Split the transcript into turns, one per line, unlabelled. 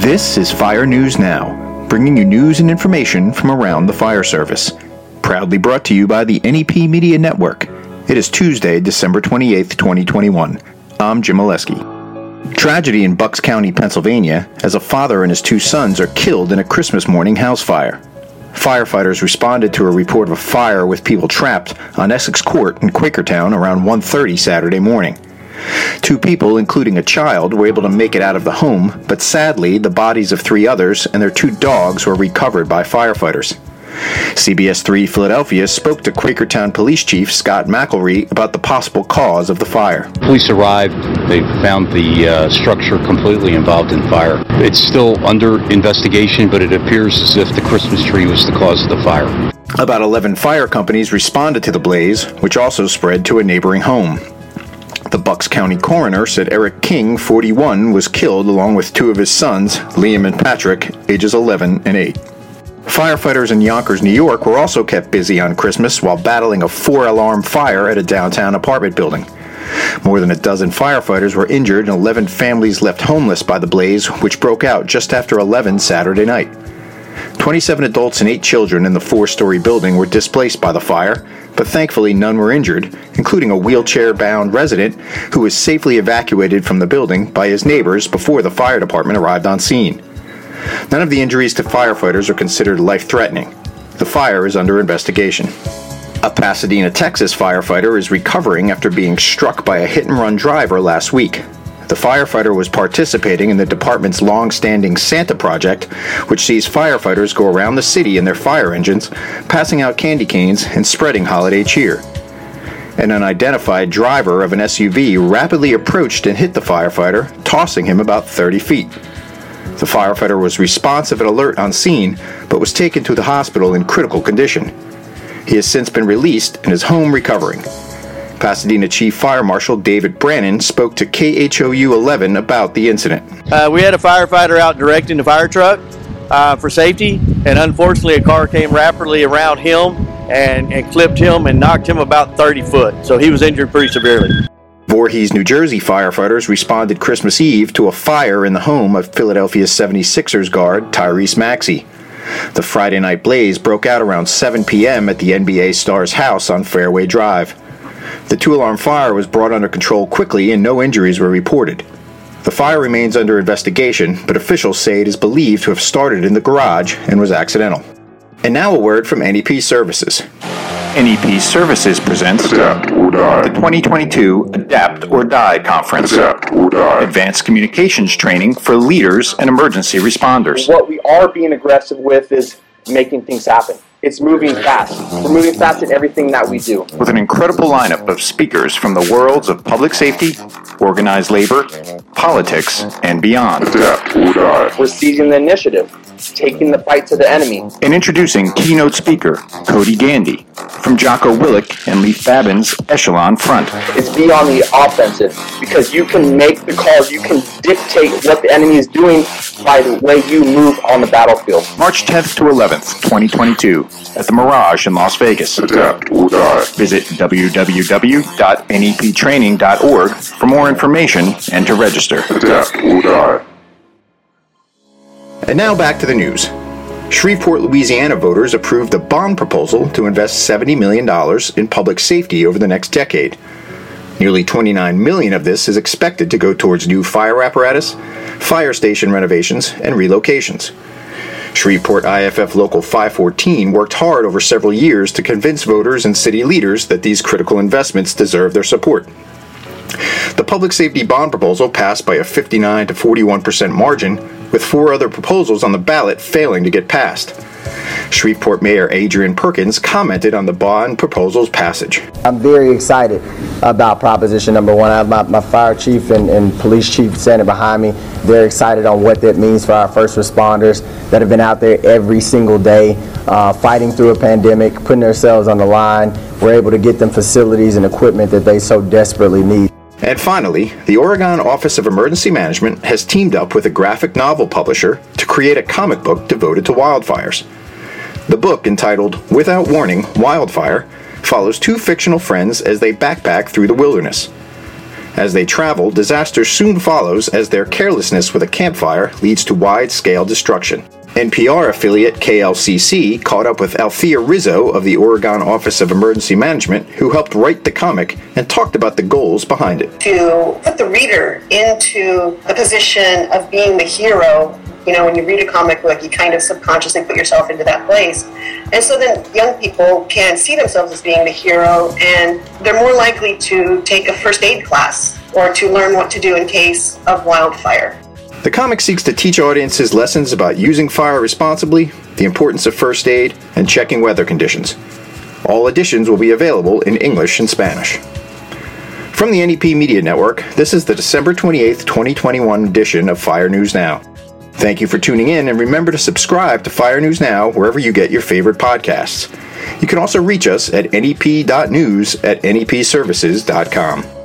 This is Fire News Now, bringing you news and information from around the fire service. Proudly brought to you by the NEP Media Network. It is Tuesday, December 28th, 2021. I'm Jim Oleski. Tragedy in Bucks County, Pennsylvania, as a father and his two sons are killed in a Christmas morning house fire. Firefighters responded to a report of a fire with people trapped on Essex Court in Quakertown around 1:30 Saturday morning. Two people, including a child, were able to make it out of the home, but sadly, the bodies of three others and their two dogs were recovered by firefighters. CBS 3 Philadelphia spoke to Quakertown Police Chief Scott McElree about the possible cause of the fire.
Police arrived. They found the uh, structure completely involved in fire. It's still under investigation, but it appears as if the Christmas tree was the cause of the fire.
About 11 fire companies responded to the blaze, which also spread to a neighboring home. The Bucks County coroner said Eric King, 41, was killed along with two of his sons, Liam and Patrick, ages 11 and 8. Firefighters in Yonkers, New York were also kept busy on Christmas while battling a four alarm fire at a downtown apartment building. More than a dozen firefighters were injured and 11 families left homeless by the blaze, which broke out just after 11 Saturday night. 27 adults and 8 children in the four story building were displaced by the fire, but thankfully none were injured, including a wheelchair bound resident who was safely evacuated from the building by his neighbors before the fire department arrived on scene. None of the injuries to firefighters are considered life threatening. The fire is under investigation. A Pasadena, Texas firefighter is recovering after being struck by a hit and run driver last week. The firefighter was participating in the department's long standing Santa project, which sees firefighters go around the city in their fire engines, passing out candy canes and spreading holiday cheer. An unidentified driver of an SUV rapidly approached and hit the firefighter, tossing him about 30 feet. The firefighter was responsive and alert on scene, but was taken to the hospital in critical condition. He has since been released and is home recovering. Pasadena Chief Fire Marshal David Brannon spoke to KHOU 11 about the incident.
Uh, we had a firefighter out directing the fire truck uh, for safety, and unfortunately, a car came rapidly around him and, and clipped him and knocked him about 30 foot. So he was injured pretty severely.
Voorhees, New Jersey firefighters responded Christmas Eve to a fire in the home of Philadelphia 76ers guard Tyrese Maxey. The Friday night blaze broke out around 7 p.m. at the NBA star's house on Fairway Drive. The two alarm fire was brought under control quickly and no injuries were reported. The fire remains under investigation, but officials say it is believed to have started in the garage and was accidental. And now a word from NEP Services. NEP Services presents
Adapt or Die.
the 2022 Adapt or Die Conference.
Adapt or Die.
Advanced communications training for leaders and emergency responders.
what we are being aggressive with is making things happen. It's moving fast. We're moving fast in everything that we do.
with an incredible lineup of speakers from the worlds of public safety, organized labor, politics, and beyond.
Adapt or Die.
We're seizing the initiative, taking the fight to the enemy.
And introducing keynote speaker Cody Gandy from Jocko Willink and Leif Babin's Echelon Front.
It's be on the offensive because you can make the calls, you can dictate what the enemy is doing by the way you move on the battlefield.
March 10th to 11th, 2022, at the Mirage in Las Vegas.
Adapt or Die.
Visit www.neptraining.org for more information and to register.
Adapt or Die.
And now back to the news. Shreveport, Louisiana voters approved a bond proposal to invest $70 million in public safety over the next decade. Nearly 29 million of this is expected to go towards new fire apparatus, fire station renovations, and relocations. Shreveport IAFF Local 514 worked hard over several years to convince voters and city leaders that these critical investments deserve their support. The public safety bond proposal passed by a 59 to 41 percent margin, with four other proposals on the ballot failing to get passed. Shreveport Mayor Adrian Perkins commented on the bond proposal's passage.
I'm very excited about proposition number one. I have my, my fire chief and, and police chief standing behind me. They're excited on what that means for our first responders that have been out there every single day uh, fighting through a pandemic, putting themselves on the line. We're able to get them facilities and equipment that they so desperately need.
And finally, the Oregon Office of Emergency Management has teamed up with a graphic novel publisher to create a comic book devoted to wildfires. The book, entitled Without Warning Wildfire, follows two fictional friends as they backpack through the wilderness. As they travel, disaster soon follows as their carelessness with a campfire leads to wide scale destruction. NPR affiliate KLCC caught up with Althea Rizzo of the Oregon Office of Emergency Management, who helped write the comic and talked about the goals behind it.
to put the reader into the position of being the hero. You know, when you read a comic book, you kind of subconsciously put yourself into that place. And so then young people can see themselves as being the hero, and they're more likely to take a first aid class or to learn what to do in case of wildfire.
The comic seeks to teach audiences lessons about using fire responsibly, the importance of first aid, and checking weather conditions. All editions will be available in English and Spanish. From the NEP Media Network, this is the December 28th, 2021 edition of Fire News Now. Thank you for tuning in, and remember to subscribe to Fire News Now wherever you get your favorite podcasts. You can also reach us at nep.news at nepservices.com.